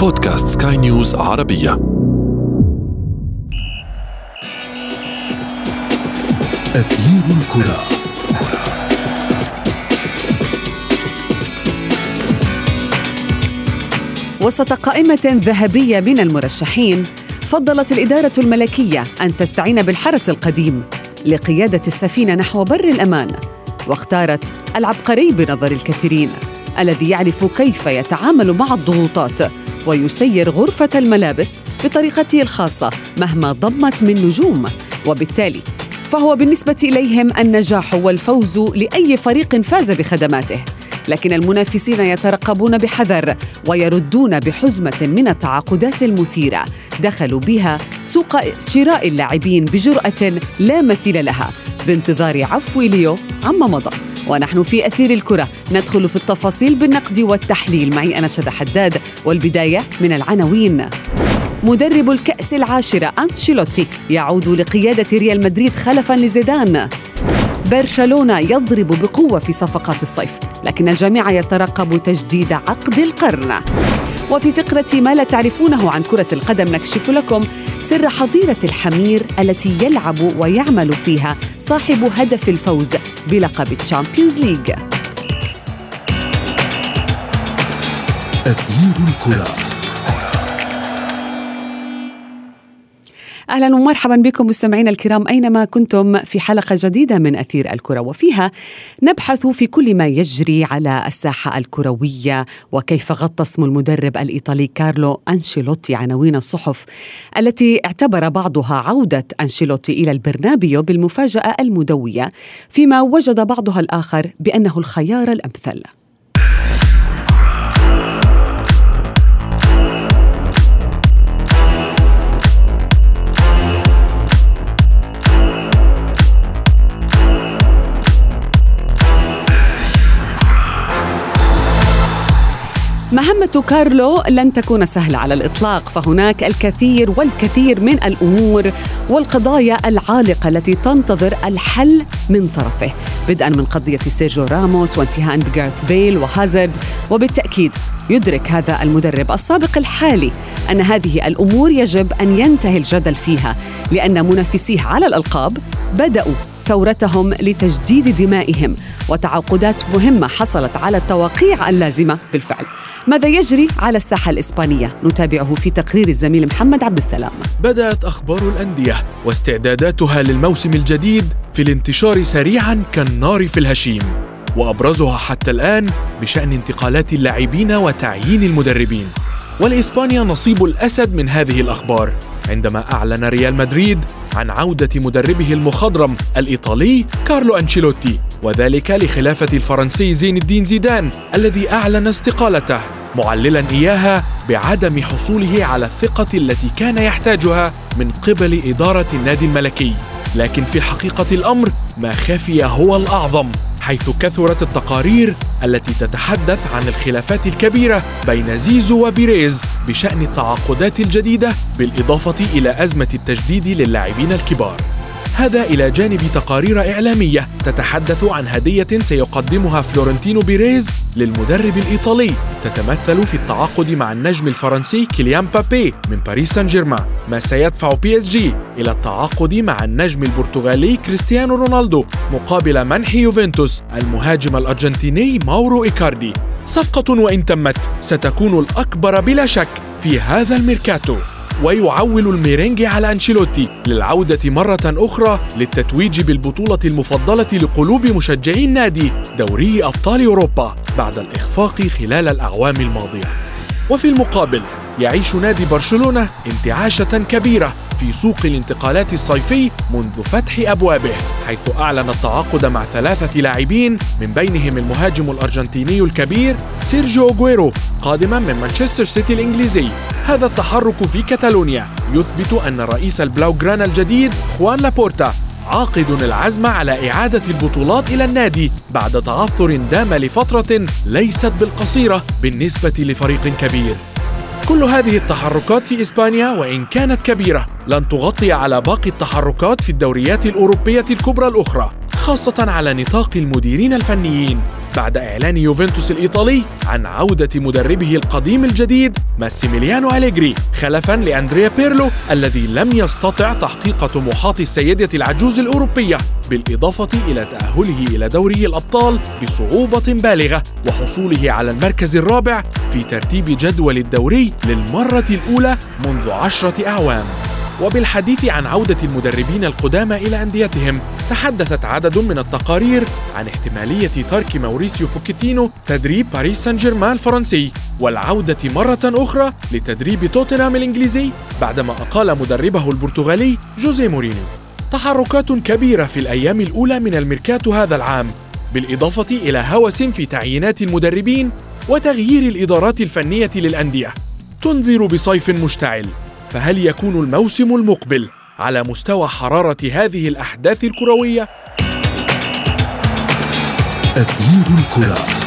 بودكاست سكاي نيوز عربية. أثير الكرة. وسط قائمة ذهبية من المرشحين فضلت الإدارة الملكية أن تستعين بالحرس القديم لقيادة السفينة نحو بر الأمان واختارت العبقري بنظر الكثيرين الذي يعرف كيف يتعامل مع الضغوطات ويسير غرفة الملابس بطريقته الخاصة مهما ضمت من نجوم. وبالتالي فهو بالنسبة إليهم النجاح والفوز لأي فريق فاز بخدماته. لكن المنافسين يترقبون بحذر ويردون بحزمة من التعاقدات المثيرة دخلوا بها سوق شراء اللاعبين بجرأة لا مثيل لها بانتظار عفو ليو عما مضى. ونحن في أثير الكرة. ندخل في التفاصيل بالنقد والتحليل. معي أنا شذى حداد والبداية من العناوين. مدرب الكأس العاشرة أنشيلوتي يعود لقيادة ريال مدريد خلفا لزيدان. برشلونة يضرب بقوة في صفقات الصيف لكن الجميع يترقب تجديد عقد القرن. وفي فقرة ما لا تعرفونه عن كرة القدم نكشف لكم سر حظيرة الحمير التي يلعب ويعمل فيها صاحب هدف الفوز بلقب الشامبيونز ليج أثير الكرة. أهلا ومرحبا بكم مستمعينا الكرام أينما كنتم في حلقة جديدة من أثير الكرة وفيها نبحث في كل ما يجري على الساحة الكروية وكيف غطى اسم المدرب الإيطالي كارلو أنشيلوتي عناوين الصحف التي اعتبر بعضها عودة أنشيلوتي إلى البرنابيو بالمفاجأة المدوية فيما وجد بعضها الآخر بأنه الخيار الأمثل. مهمة كارلو لن تكون سهلة على الإطلاق فهناك الكثير والكثير من الأمور والقضايا العالقة التي تنتظر الحل من طرفه. بدءا من قضية سيرجيو راموس وانتهاء بجارث بيل وهازارد وبالتأكيد يدرك هذا المدرب السابق الحالي أن هذه الأمور يجب أن ينتهي الجدل فيها لأن منافسيه على الألقاب بدأوا ثورتهم لتجديد دمائهم وتعاقدات مهمة حصلت على التوقيع اللازمة بالفعل. ماذا يجري على الساحة الإسبانية؟ نتابعه في تقرير الزميل محمد عبد السلام. بدأت أخبار الأندية واستعداداتها للموسم الجديد في الانتشار سريعا كالنار في الهشيم وأبرزها حتى الآن بشأن انتقالات اللاعبين وتعيين المدربين. ولإسبانيا نصيب الأسد من هذه الأخبار. عندما أعلن ريال مدريد عن عودة مدربه المخضرم الإيطالي كارلو أنشيلوتي وذلك لخلافة الفرنسي زين الدين زيدان الذي أعلن استقالته معللا إياها بعدم حصوله على الثقة التي كان يحتاجها من قبل إدارة النادي الملكي. لكن في حقيقة الأمر ما خفي هو الأعظم. حيث كثرت التقارير التي تتحدث عن الخلافات الكبيرة بين زيزو وبيريز بشأن التعاقدات الجديدة بالإضافة إلى أزمة التجديد للاعبين الكبار. هذا إلى جانب تقارير إعلامية تتحدث عن هدية سيقدمها فلورنتينو بيريز للمدرب الإيطالي. تتمثل في التعاقد مع النجم الفرنسي كيليان مبابي من باريس سان جيرمان ما سيدفع بي إس جي إلى التعاقد مع النجم البرتغالي كريستيانو رونالدو مقابل منح يوفنتوس المهاجم الأرجنتيني ماورو إيكاردي. صفقة وإن تمت ستكون الأكبر بلا شك في هذا الميركاتو. ويعول الميرينجي على أنشيلوتي للعودة مرة أخرى للتتويج بالبطولة المفضلة لقلوب مشجعي النادي دوري أبطال أوروبا بعد الإخفاق خلال الأعوام الماضية. وفي المقابل يعيش نادي برشلونة انتعاشة كبيرة في سوق الانتقالات الصيفي منذ فتح أبوابه حيث أعلن التعاقد مع ثلاثة لاعبين من بينهم المهاجم الأرجنتيني الكبير سيرجيو أغويرو قادما من مانشستر سيتي الإنجليزي. هذا التحرك في كتالونيا يثبت أن رئيس البلاوغرانا الجديد خوان لابورتا عاقد العزم على إعادة البطولات إلى النادي بعد تعثر دام لفترة ليست بالقصيرة بالنسبة لفريق كبير. كل هذه التحركات في إسبانيا وإن كانت كبيرة لن تغطي على باقي التحركات في الدوريات الأوروبية الكبرى الأخرى خاصة على نطاق المديرين الفنيين. بعد إعلان يوفنتوس الإيطالي عن عودة مدربه القديم الجديد ماسيميليانو أليغري خلفا لأندريا بيرلو الذي لم يستطع تحقيق طموحات السيدة العجوز الأوروبية بالإضافة إلى تأهله إلى دوري الأبطال بصعوبة بالغة وحصوله على المركز الرابع في ترتيب جدول الدوري للمرة الأولى منذ عشرة أعوام. وبالحديث عن عودة المدربين القدامى إلى أنديتهم تحدثت عدد من التقارير عن احتمالية ترك موريسيو بوكيتينو تدريب باريس سان جيرمان الفرنسي والعودة مرة أخرى لتدريب توتنهام الإنجليزي بعدما أقال مدربه البرتغالي جوزيه مورينيو. تحركات كبيرة في الأيام الأولى من الميركاتو هذا العام بالإضافة إلى هوس في تعيينات المدربين وتغيير الإدارات الفنية للأندية. تنذر بصيف مشتعل. فهل يكون الموسم المقبل على مستوى حرارة هذه الأحداث الكروية؟ أثير الكرة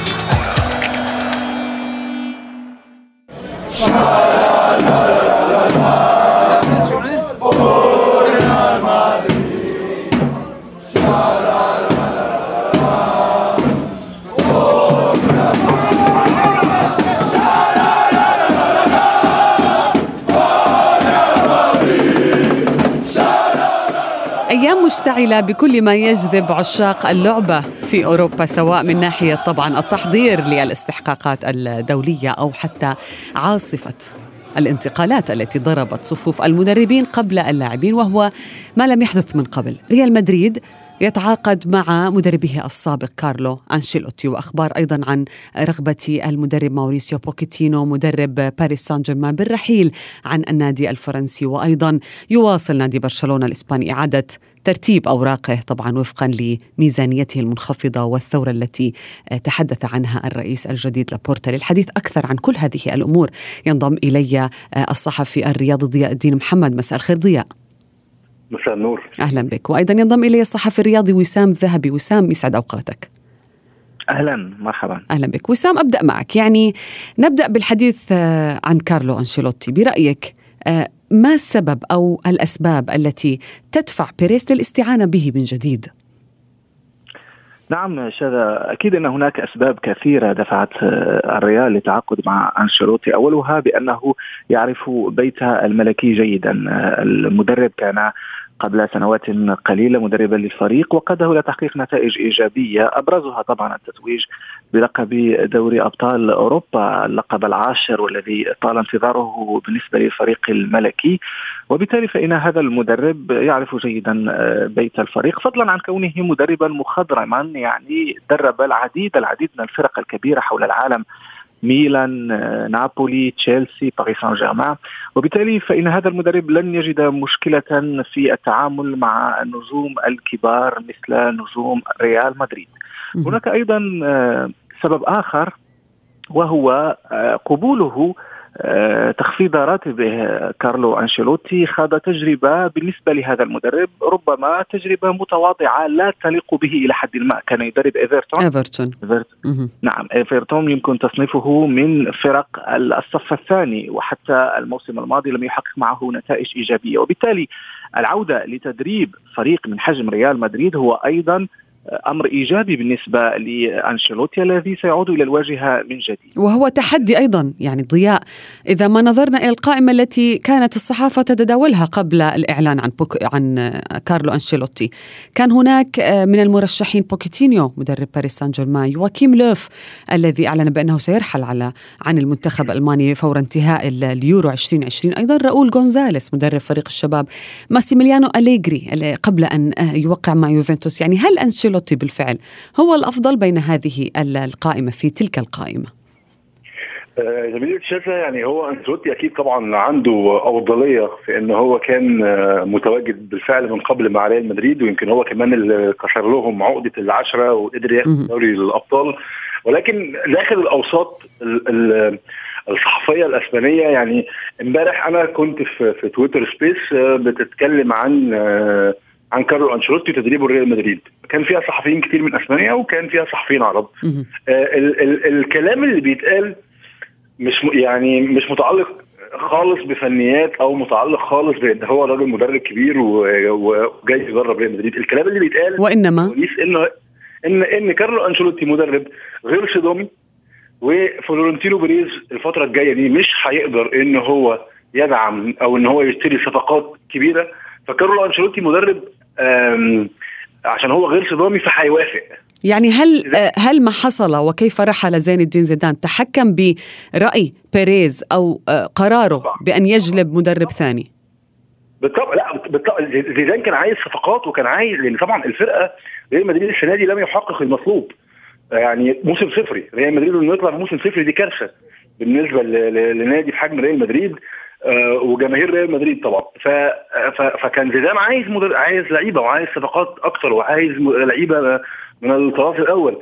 أيام مشتعلة بكل ما يجذب عشاق اللعبة في أوروبا سواء من ناحية طبعا التحضير للاستحقاقات الدولية أو حتى عاصفة الانتقالات التي ضربت صفوف المدربين قبل اللاعبين وهو ما لم يحدث من قبل. ريال مدريد يتعاقد مع مدربه السابق كارلو أنشيلوتي وأخبار أيضا عن رغبة المدرب ماوريسيو بوكيتينو مدرب باريس سان جيرمان بالرحيل عن النادي الفرنسي. وأيضا يواصل نادي برشلونة الإسباني إعادة ترتيب أوراقه طبعا وفقا لميزانيته المنخفضة والثورة التي تحدث عنها الرئيس الجديد لابورتا. للحديث أكثر عن كل هذه الأمور ينضم إلي الصحفي الرياضي ضياء الدين محمد. مساء الخير ضياء. مساء النور. أهلا بك. وأيضا ينضم إلي الصحفي الرياضي وسام ذهبي. وسام يسعد أوقاتك. أهلا مرحبا. أهلا بك. وسام أبدأ معك. يعني نبدأ بالحديث عن كارلو أنشيلوتي. برأيك ما السبب أو الأسباب التي تدفع بيريس للاستعانة به من جديد؟ نعم شذا أكيد أن هناك أسباب كثيرة دفعت آه، الريال للتعاقد مع أنشيلوتي. أولها بأنه يعرف بيت الملكي جيدا المدرب كان قبل سنوات قليلة مدربا للفريق وقاده إلى تحقيق نتائج إيجابية. أبرزها طبعا التتويج بلقب دوري أبطال أوروبا اللقب العاشر والذي طال انتظاره بالنسبة للفريق الملكي. وبالتالي فإن هذا المدرب يعرف جيدا آه، بيت الفريق. فضلا عن كونه مدربا مخضرما يعني درب العديد العديد من الفرق الكبيرة حول العالم. ميلان نابولي تشيلسي باريس سان جيرمان وبالتالي فإن هذا المدرب لن يجد مشكلة في التعامل مع النجوم الكبار مثل نجوم ريال مدريد. هناك أيضا آه، سبب آخر وهو آه، قبوله آه، تخفيض راتبه كارلو أنشيلوتي خاض تجربة بالنسبة لهذا المدرب ربما تجربة متواضعة لا تليق به إلى حد ما. كان يدرب إيفرتون؟ إيفرتون. نعم إيفرتون يمكن تصنيفه من فرق الصف الثاني وحتى الموسم الماضي لم يحقق معه نتائج إيجابية. وبالتالي العودة لتدريب فريق من حجم ريال مدريد هو أيضا أمر إيجابي بالنسبة لأنشيلوتي الذي سيعود إلى الواجهة من جديد. وهو تحدي أيضا يعني ضياء. إذا ما نظرنا إلى القائمة التي كانت الصحافة تتداولها قبل الإعلان عن عن كارلو أنشيلوتي، كان هناك من المرشحين بوكيتينو مدرب باريس سان جيرمان، يواكيم لوف الذي أعلن بأنه سيرحل على عن المنتخب الألماني فور انتهاء اليورو 2020، أيضا راؤول غونزاليس مدرب فريق الشباب، ماسيميليانو أليجري قبل أن يوقع مع يوفنتوس، يعني هل أنشيلوتي أنشيلوتي بالفعل. هو الأفضل بين هذه القائمة في تلك القائمة. زميلي تشافا يعني هو أنشيلوتي أكيد طبعا عنده أفضلية في إن هو كان آه، متواجد بالفعل من قبل مع ريال مدريد ويمكن هو كمان اللي كسر لهم عقدة العشرة وقدر ياخد دوري الأبطال. ولكن داخل الأوساط الصحفية الأسبانية يعني امبارح أنا كنت في, في تويتر space آه، بتتكلم عن آه، عن كارلو أنشيلوتي وتدريبه ريال مدريد. كان فيها صحفيين كتير من أسبانيا وكان فيها صحفيين عرب. آه ال ال الكلام اللي بيتقال مش يعني مش متعلق خالص بفنيات أو متعلق خالص بإن هو راجل مدرب كبير وجاي يدرب ريال مدريد. الكلام اللي بيتقال وإنما؟ انه ان إن كارلو أنشيلوتي مدرب غير صدامي وفلورنتينو بيريز الفترة الجاية دي مش هيقدر إن هو يدعم أو إن هو يشتري صفقات كبيرة. فكارلو أنشيلوتي مدرب عشان هو غير صدامي فهيوافق. يعني هل آه، هل ما حصل وكيف رحل زين الدين زيدان؟ تحكم برأي بيريز أو آه، قراره بأن يجلب مدرب ثاني؟ بالطبع لا بالطبع زيدان كان عايز صفقات وكان عايز لأن طبعا الفرقة ريال مدريد السنة دي لم يحقق المطلوب. يعني موسم صفري ريال مدريد انه يطلع موسم صفري دي كارثة. بالنسبة لنادي بحجم ريال مدريد آه، وجماهير ريال مدريد طبعا. فكان زيدان عايز مدر... عايز لعيبة وعايز صفقات أكتر وعايز لعيبة من الطرف الأول.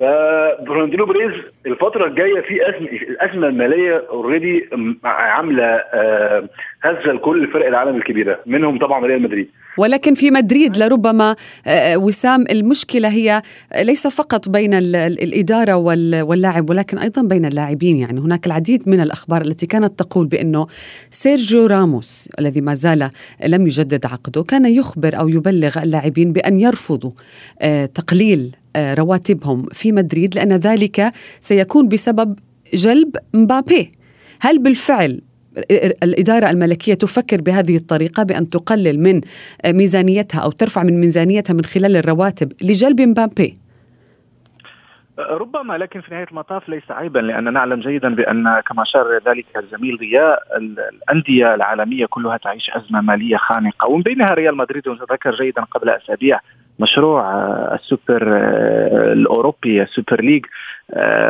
ففلورنتينو بيريز الفترة الجاية في ازمه الأزمة المالية already عاملة آه، هزة لكل فرق العالم الكبيرة منهم طبعا ريال مدريد. ولكن في مدريد لربما آه، وسام المشكلة هي ليس فقط بين الإدارة واللاعب ولكن أيضا بين اللاعبين. يعني هناك العديد من الأخبار التي كانت تقول بأنه سيرجيو راموس الذي ما زال لم يجدد عقده كان يخبر أو يبلغ اللاعبين بأن يرفضوا آه، تقليل آه، رواتبهم في مدريد لأن ذلك سيكون بسبب جلب مبابي. هل بالفعل الإدارة الملكية تفكر بهذه الطريقة بأن تقلل من ميزانيتها أو ترفع من ميزانيتها من خلال الرواتب لجلب مبابي. ربما لكن في نهاية المطاف ليس عيبا لأن نعلم جيدا بأن كما اشار ذلك الزميل ضياء الأندية العالمية كلها تعيش أزمة مالية خانقة. ومن بينها ريال مدريد وتذكر جيدا قبل أسابيع مشروع السوبر الأوروبي ال Super League.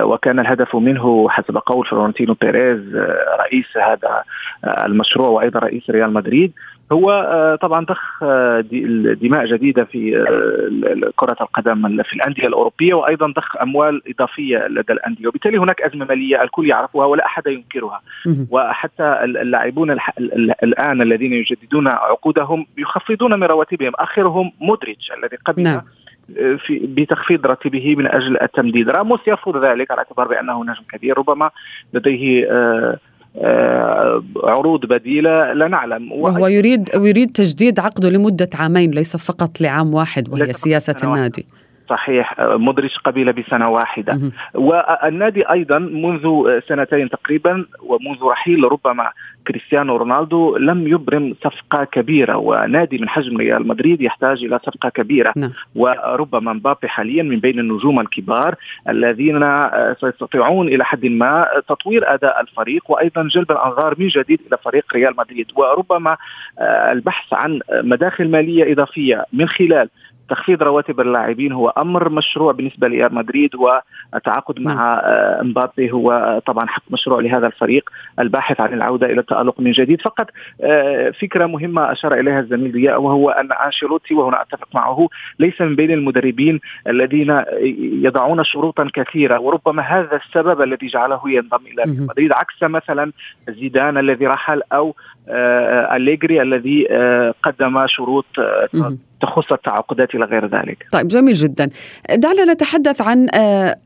وكان الهدف منه حسب قول فلورنتينو بيريز رئيس هذا المشروع وأيضا رئيس ريال مدريد. هو طبعا ضخ دماء جديدة في كرة القدم في الأندية الأوروبية وأيضا ضخ أموال إضافية لدى الأندية. وبالتالي هناك أزمة مالية الكل يعرفها ولا أحد ينكرها. وحتى اللاعبون الآن الذين يجددون عقودهم يخفضون من رواتبهم آخرهم مودريتش الذي قبل نعم. في بتخفيض راتبه من أجل التمديد. راموس يرفض ذلك على اعتبار بأنه نجم كبير. ربما لديه آه آه، عروض بديلة لا نعلم. وهو يريد يريد تجديد عقده لمدة عامين ليس فقط لعام واحد وهي سياسة النادي. صحيح مودريتش قبل بسنة واحدة. والنادي أيضا منذ سنتين تقريبا ومنذ رحيل ربما كريستيانو رونالدو لم يبرم صفقة كبيرة ونادي من حجم ريال مدريد يحتاج إلى صفقة كبيرة. نعم. وربما مبابي حاليا من بين النجوم الكبار الذين سيستطيعون إلى حد ما تطوير أداء الفريق وأيضا جلب الأنظار من جديد إلى فريق ريال مدريد. وربما البحث عن مداخل مالية إضافية من خلال تخفيض رواتب اللاعبين هو أمر مشروع بالنسبة لريال مدريد والتعاقد مع نعم. آه، مبابي هو طبعا حق مشروع لهذا الفريق الباحث عن العودة إلى التألق من جديد فقط آه، فكرة مهمة أشار إليها الزميل ضياء وهو أن أنشيلوتي وهنا أتفق معه ليس من بين المدربين الذين يضعون شروطا كثيرة وربما هذا السبب الذي جعله ينضم إلى ريال مدريد عكس مثلا زيدان الذي رحل أو آه، أليجري الذي قدم شروط تخص التعاقدات إلى غير ذلك. طيب جميل جدا. دعنا نتحدث عن آه،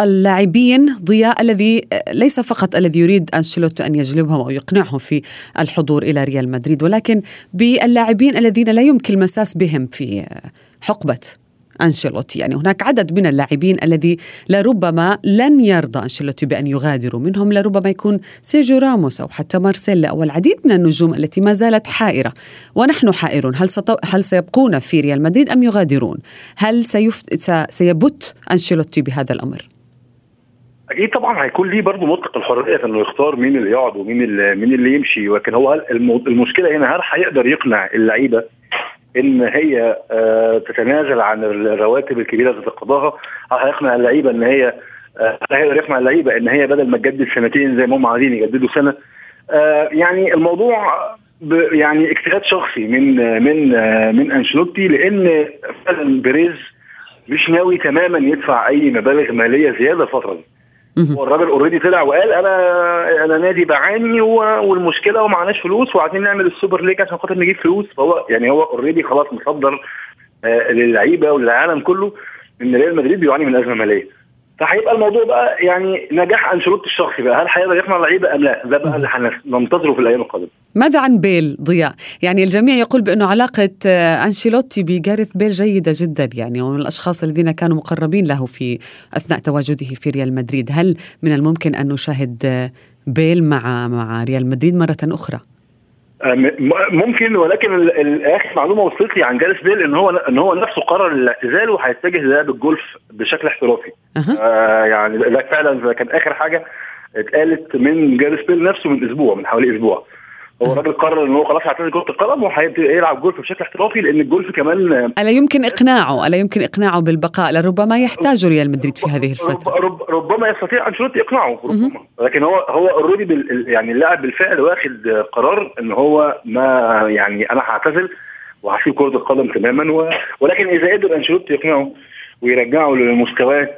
اللاعبين ضياء الذي آه، ليس فقط الذي يريد أنشيلوتي أن يجلبهم أو يقنعهم في الحضور إلى ريال مدريد ولكن باللاعبين الذين لا يمكن المساس بهم في آه، حقبة أنشيلوتي. يعني هناك عدد من اللاعبين الذي لربما لن يرضى أنشيلوتي بأن يغادروا. منهم لربما يكون سيرجيو راموس أو حتى مارسيلو أو العديد من النجوم التي ما زالت حائرة. ونحن حائرون. هل, ستو... هل سيبقون في ريال مدريد أم يغادرون؟ هل سيف... سيبت أنشيلوتي بهذا الأمر؟ أكيد طبعا. هيكون ليه برضه مطلق الحرية إنه يختار مين اللي يقعد ومين اللي مين اللي يمشي. ولكن هو المشكلة هنا هل هيقدر يقنع اللعيبة إن هي آه، تتنازل عن الرواتب الكبيرة اللي تتقاضاها هيقنع اللعيبة إن هي آه، هيقدر يقنع اللعيبة إن هي بدل ما تجدد سنتين زي ما هم عايزين يجددوا سنة. آه، يعني الموضوع يعني اجتهاد شخصي من من من أنشيلوتي لأن فعلا بيريز مش ناوي تماما يدفع أي مبالغ مالية زيادة الفترة دي. هو الراجل already طلع وقال أنا أنا نادي بعاني والمشكلة ومعناش فلوس وعايزين نعمل ال Super League عشان خاطر نجيب فلوس. فهو يعني هو already خلاص مصدر آه للعيبة وللعالم كله إن ريال مدريد بيعاني من أزمة مالية. فهيبقى الموضوع بقى يعني نجاح أنشيلوتي الشخصي بقى هل هيقدر يقنع اللعيبة أم لا ده بقى اللي هننتظره في الأيام القادمة ماذا عن بيل ضياء؟ يعني الجميع يقول بأنه علاقة آه، أنشيلوتي بجارث بيل جيدة جدا يعني ومن الأشخاص الذين كانوا مقربين له في أثناء تواجده في ريال مدريد هل من الممكن أن نشاهد آه، بيل مع مع ريال مدريد مرة أخرى؟ ممكن ولكن اخر معلومة وصلت لي عن جاريس بيل إن هو إن هو نفسه قرر الاعتزال وهيتجه للعب الجولف بشكل احترافي أه. آه يعني ده فعلا كان آخر حاجة اتقالت من جاريس بيل نفسه من أسبوع من حوالي أسبوع هو الراجل قرر إن هو خلاص هيعتزل كرة القدم وهيبتدي يلعب جولف بشكل احترافي لأن الجولف كمان ألا يمكن إقناعه؟ ألا يمكن إقناعه بالبقاء؟ لربما يحتاج ريال مدريد في هذه الفترة. رب ربما يستطيع أنشيلوتي إقناعه ربما. لكن هو هو already يعني اللاعب بالفعل واخد قرار إن هو ما يعني أنا هعتزل وهسيب كرة القدم تماما و... ولكن إذا قدر أنشيلوتي يقنعه ويرجعه لمستواه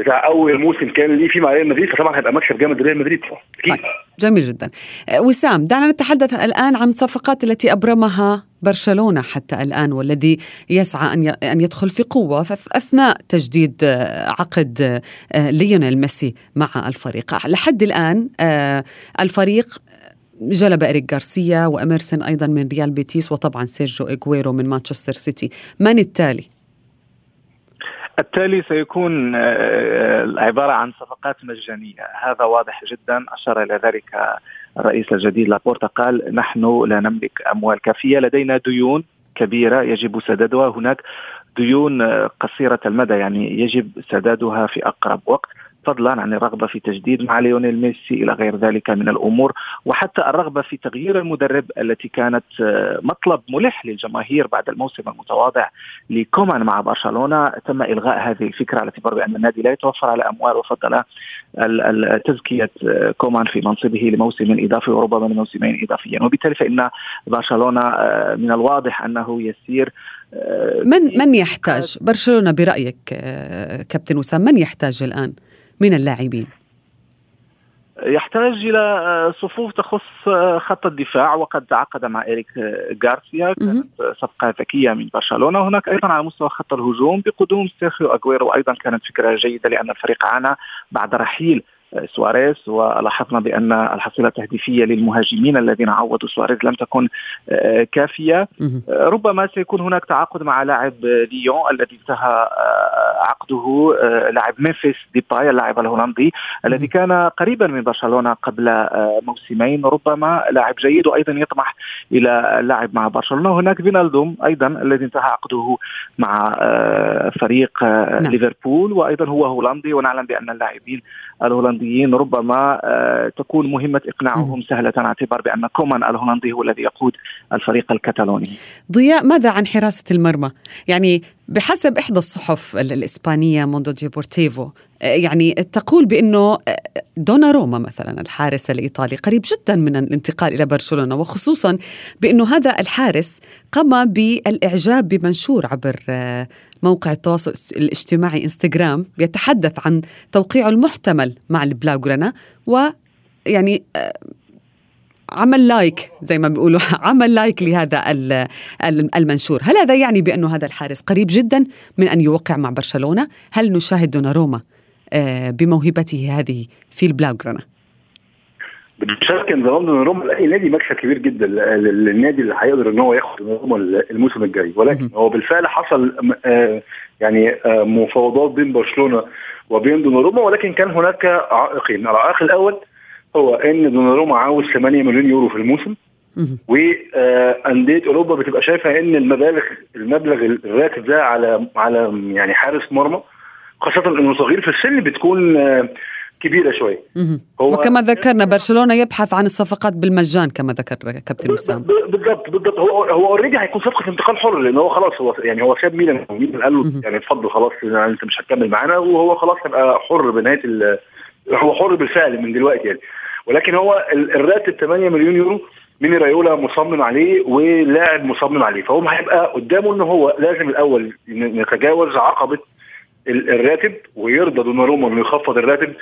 بتاع أول موسم كان ليه فيه مع ريال مدريد فطبعا هيبقى مكسب جامد لريال مدريد أكيد طيب. جميل جدا أه، وسام دعنا نتحدث الآن عن الصفقات التي أبرمها برشلونة حتى الآن والذي يسعى أن أن يدخل في قوة أثناء تجديد أه، عقد أه، ليونيل ميسي مع الفريق لحد الآن الفريق جلب إريك غارسيا وإيمرسون أيضا من ريال بيتيس وطبعا سيرجيو أغويرو من مانشستر سيتي من التالي؟ التالي سيكون آه، آه، عبارة عن صفقات مجانية. هذا واضح جدا. أشار إلى ذلك الرئيس الجديد لابورتا قال نحن لا نملك أموال كافية لدينا ديون كبيرة يجب سدادها. هناك ديون آه، قصيرة المدى يعني يجب سدادها في أقرب وقت. فضلا عن الرغبة في تجديد مع ليونيل ميسي إلى غير ذلك من الأمور وحتى الرغبة في تغيير المدرب التي كانت آه، مطلب ملح للجماهير بعد الموسم المتواضع لكومان مع برشلونة. تم إلغاء هذه الفكرة على اعتبار بان النادي لا يتوفر على أموال وفضل تزكية آه، كومان في منصبه لموسم إضافي وربما لموسمين اضافيا وبالتالي فإن برشلونة آه، من الواضح أنه يسير من من يحتاج؟ برشلونة برأيك كابتن وسام من يحتاج الآن؟ من اللاعبين؟ يحتاج إلى آه، صفوف تخص آه، خط الدفاع وقد تعاقد مع اريك غارسيا كانت صفقة ذكية من برشلونة. هناك أيضا على مستوى خط الهجوم بقدوم سيرخيو أغويرو أيضا كانت فكرة جيدة لأن الفريق عانى بعد رحيل سواريز ولاحظنا بأن الحصيلة التهديفية للمهاجمين الذين عوضوا سواريز لم تكن آه، كافية. آه، ربما سيكون هناك تعاقد مع لاعب ليون الذي انتهى آه، عقده لاعب ميمفيس ديباي اللاعب الهولندي الذي كان قريبا من برشلونة قبل موسمين. ربما لاعب جيد وأيضا يطمح إلى اللعب مع برشلونة. هناك فينالدوم أيضا الذي انتهى عقده مع فريق نعم. ليفربول وأيضا هو هولندي. ونعلم بأن اللاعبين الهولنديين ربما آه، تكون مهمة إقناعهم سهلة على اعتبار بأن كومان الهولندي هو الذي يقود الفريق الكتالوني ضياء ماذا عن حراسة المرمى؟ يعني بحسب إحدى الصحف الإسبانية موندو ديبورتيفو آه، يعني تقول بأنه آه، دوناروما مثلا الحارس الإيطالي قريب جدا من الانتقال إلى برشلونة وخصوصا بأنه هذا الحارس قام بالإعجاب بمنشور عبر موقع التواصل الاجتماعي انستغرام بيتحدث عن توقيعه المحتمل مع البلاغرانا ويعني آه، عمل like زي ما بيقولوا عمل like لهذا المنشور. هل هذا يعني بأنه هذا الحارس قريب جدا من أن يوقع مع برشلونة؟ هل نشاهد دوناروما آه، بموهبته هذه في البلاغرانا بشكل نظام دوناروما لاي نادي مكسب كبير جدا للنادي اللي هيقدر إن هو ياخد دوناروما الموسم الجاي. ولكن هو بالفعل حصل آه، يعني آه، مفاوضات بين برشلونة وبين دوناروما ولكن كان هناك عائقين. العائق الأول هو إن دوناروما عاوز 8 مليون يورو في الموسم. وأندية أوروبا بتبقى شايفة إن المبالغ المبلغ الراتب ده على على يعني حارس مرمى خاصة إنه صغير في السن بتكون كبيرة شوية وكما ذكرنا برشلونة يبحث عن الصفقات بالمجان كما ذكر كابتن وسام. بالضبط بالضبط. هو هو already هيكون صفقة انتقال حر لأن هو خلاص هو يعني هو ساب ميلان ميلان قال له يعني اتفضل خلاص يعني أنت مش هتكمل معانا وهو خلاص هيبقى حر بنهاية هو حر بالفعل من دلوقتي يعني. ولكن هو الراتب 8 مليون يورو ميني رايولا مصمم عليه ولاعب مصمم عليه. فهو هيبقى قدامه إن هو لازم الأول نتجاوز عقبة الراتب ويرضى دوناروما إنه يخفض الراتب.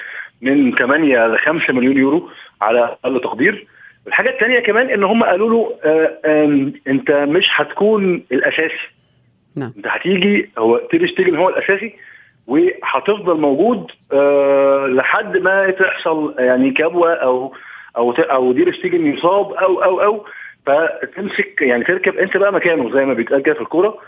من 8 ل 5 مليون يورو على أقل تقدير. الحاجة الثانية كمان إن هم قالوا له آه أنت مش هتكون الأساسي. نعم. أنت هتيجي هو تير شتيجن هو الأساسي وهتفضل موجود آه لحد ما تحصل يعني كبوة أو أو أو دير شتيجن يصاب أو أو أو. فتمسك يعني تركب أنت بقى مكانه زي ما بيتقال كده في الكورة.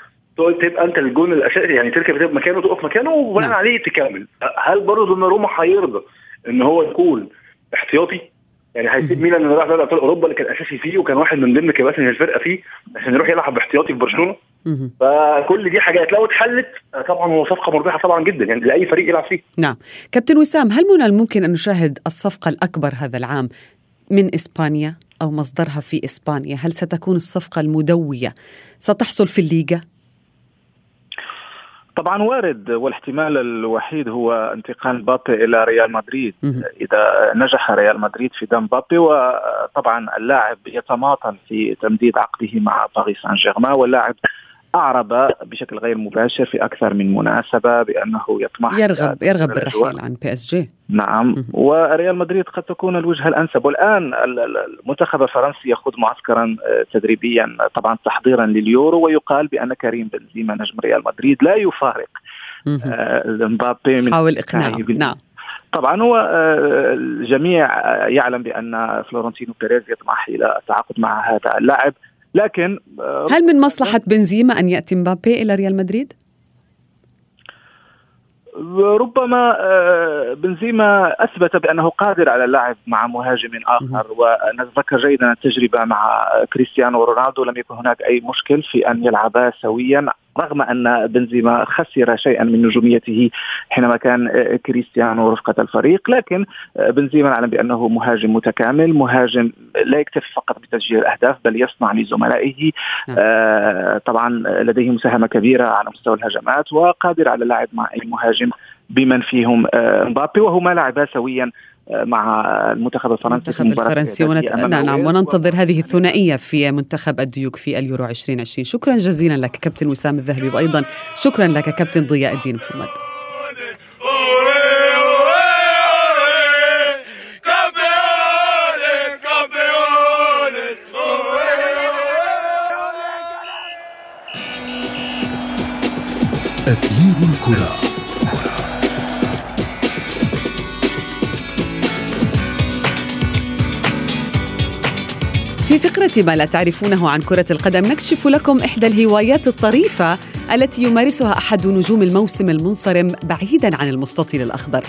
تبقى أنت الجون الأساسي يعني تركب تبقى مكانه تقف مكانه وبناء نعم. عليه تكمل. هل برضه دوناروما هيرضى إن هو يكون احتياطي؟ يعني هيسيب ميلان انه راح دوري أبطال أوروبا اللي كان أساسي فيه وكان واحد من ضمن كباتن الفرقة فيه عشان يروح يلعب باحتياطي في برشلونة. فكل دي حاجات لو اتحلت طبعا هو صفقة مربحة طبعا جدا يعني لأي فريق يلعب فيه. نعم. كابتن وسام هل من الممكن أن نشاهد الصفقة الأكبر هذا العام من إسبانيا أو مصدرها في إسبانيا؟ هل ستكون الصفقة المدوية؟ ستحصل في الليغا؟ طبعا وارد والاحتمال الوحيد هو انتقال مبابي إلى ريال مدريد. إذا نجح ريال مدريد في دم مبابي وطبعا اللاعب يتماطل في تمديد عقده مع باريس سان جيرمان واللاعب أعرب بشكل غير مباشر في أكثر من مناسبة بأنه يطمح يرغب يرغب. بالرحيل عن PSG نعم. وريال مدريد قد تكون الوجهة الأنسب والآن ال- ال- المنتخب الفرنسي يخوض معسكرا آه، تدريبيا طبعا تحضيرا لليورو ويقال بأن كريم بنزيما نجم ريال مدريد لا يفارق. آه، مبابي محاولا إقناعه نعم طبعا هو آه، الجميع يعلم بأن فلورنتينو بيريز يطمح إلى التعاقد مع هذا اللاعب لكن آه، هل من مصلحة بنزيما أن يأتي مبابي إلى ريال مدريد؟ ربما آه، بنزيما أثبت بأنه قادر على اللعب مع مهاجم آخر ونتذكر جيدا التجربة مع كريستيانو رونالدو. لم يكن هناك أي مشكل في أن يلعبا سويا. رغم أن بنزيما خسر شيئا من نجوميته حينما كان آه، كريستيانو رفقة الفريق لكن آه، بنزيما نعلم بأنه مهاجم متكامل مهاجم لا يكتفي فقط بتسجيل الاهداف بل يصنع لزملائه نعم. آه، طبعا لديه مساهمة كبيرة على مستوى الهجمات وقادر على اللعب مع اي مهاجم بمن فيهم مبابي وهما لعبا سويا مع المنتخب الفرنسي المنتخب الفرنسي ونت... نعم نعم. وننتظر هذه الثنائية في منتخب الديوك في اليورو 2020 شكرا جزيلا لك كابتن وسام الذهبي وأيضا شكرا لك كابتن ضياء الدين محمد. أثير الكرة. في فقرة ما لا تعرفونه عن كرة القدم نكشف لكم إحدى الهوايات الطريفة التي يمارسها أحد نجوم الموسم المنصرم بعيدا عن المستطيل الأخضر.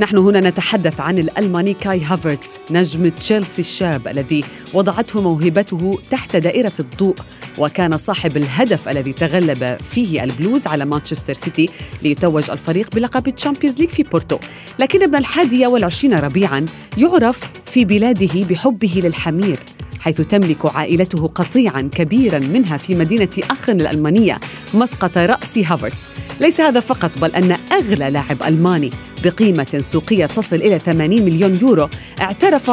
نحن هنا نتحدث عن الألماني كاي هافرتز نجم تشيلسي الشاب الذي وضعته موهبته تحت دائرة الضوء وكان صاحب الهدف الذي تغلب فيه البلوز على مانشستر سيتي ليتوج الفريق بلقب ال Champions League في بورتو. لكن ابن الحادية والعشرين ربيعا يعرف في بلاده بحبه للحمير. حيث تملك عائلته قطيعا كبيرا منها في مدينة آخن الألمانية مسقط رأس هافرتز ليس هذا فقط بل أن أغلى لاعب ألماني بقيمة سوقية تصل إلى 80 مليون يورو اعترف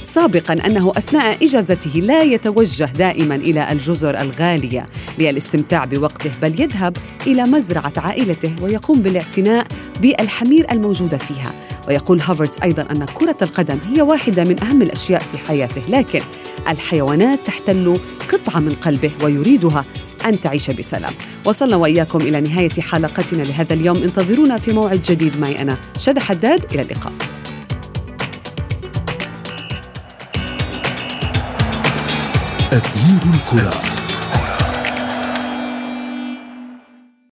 سابقا أنه أثناء إجازته لا يتوجه دائما إلى الجزر الغالية للاستمتاع بوقته بل يذهب إلى مزرعة عائلته ويقوم بالاعتناء بالحمير الموجودة فيها. ويقول هافرتز أيضا أن كرة القدم هي واحدة من أهم الأشياء في حياته لكن الحيوانات تحتل قطعة من قلبه ويريدها أن تعيش بسلام. وصلنا وإياكم إلى نهاية حلقتنا لهذا اليوم. انتظرونا في موعد جديد معي أنا شذى حداد إلى اللقاء. أثير الكرة.